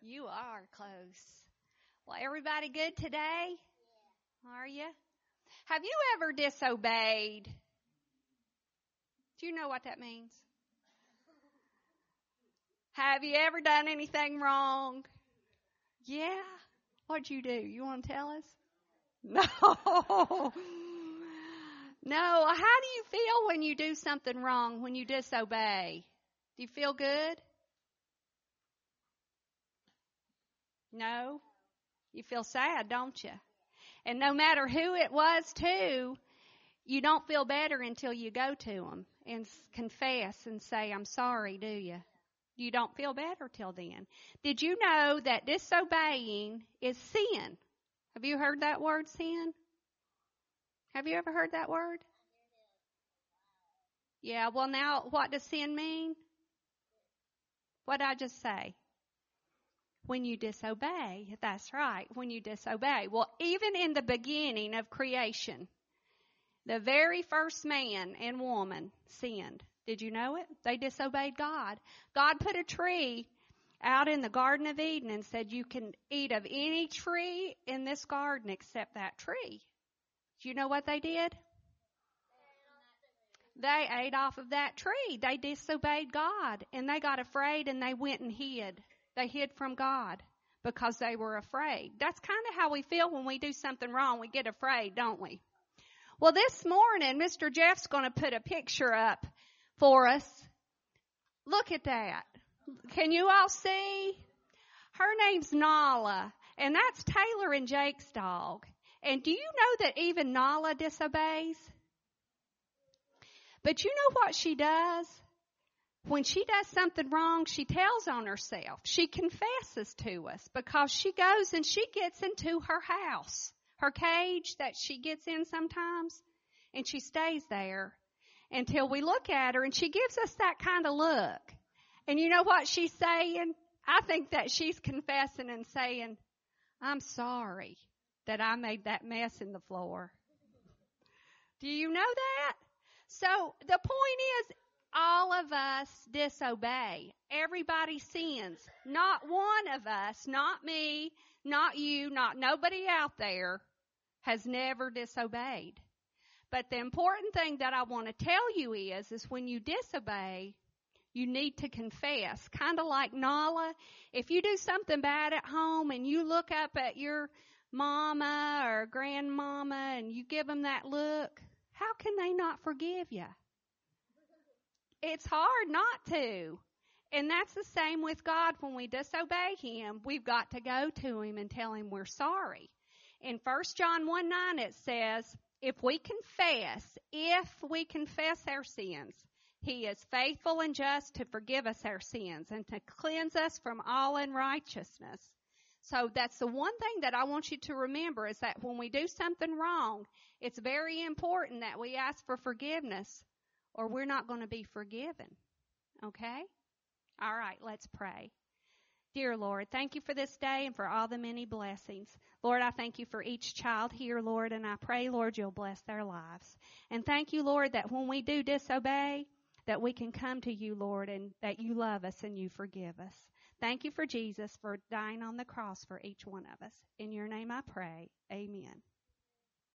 You are close. Well, everybody good today? Are you? Have you ever disobeyed? Do you know what that means? Have you ever done anything wrong? Yeah. What'd you do? You want to tell us? No. No. How do you feel when you do something wrong, when you disobey? Do you feel good? No. You feel sad, don't you? And no matter who it was too, you don't feel better until you go to them and confess and say, I'm sorry, do you? You don't feel better till then. Did you know that disobeying is sin? Have you heard that word sin? Have you ever heard that word? Yeah, well now what does sin mean? What did I just say? When you disobey. That's right. When you disobey. Well, even in the beginning of creation, the very first man and woman sinned. Did you know it? They disobeyed God. God put a tree out in the Garden of Eden and said, you can eat of any tree in this garden except that tree. Do you know what they did? They ate off of that tree. They disobeyed God and they got afraid and they went and hid. They hid from God because they were afraid. That's kind of how we feel when we do something wrong. We get afraid, don't we? Well, this morning, Mr. Jeff's going to put a picture up for us. Look at that. Can you all see? Her name's Nala, and that's Taylor and Jake's dog. And do you know that even Nala disobeys? But you know what she does? When she does something wrong, she tells on herself. She confesses to us because she goes and she gets into her house, her cage that she gets in sometimes, and she stays there until we look at her and she gives us that kind of look. And you know what she's saying? I think that she's confessing and saying, I'm sorry that I made that mess in the floor. Do you know that? So the point is, all of us disobey. Everybody sins. Not one of us, not me, not you, not nobody out there has never disobeyed. But the important thing that I want to tell you is, is when you disobey, you need to confess. Kind of like Nala. If you do something bad at home and you look up at your mama or grandmama and you give them that look, how can they not forgive you? It's hard not to. And that's the same with God. When we disobey Him, we've got to go to Him and tell Him we're sorry. In 1 John 1 9 it says, if we confess, if we confess our sins, He is faithful and just to forgive us our sins and to cleanse us from all unrighteousness. So that's the one thing that I want you to remember is that when we do something wrong, it's very important that we ask for forgiveness or we're not going to be forgiven. Okay? All right, let's pray. Dear Lord, thank you for this day and for all the many blessings. Lord, I thank you for each child here, Lord, and I pray, Lord, you'll bless their lives. And thank you, Lord, that when we do disobey, that we can come to you, Lord, and that you love us and you forgive us. Thank you for Jesus for dying on the cross for each one of us. In your name I pray. Amen.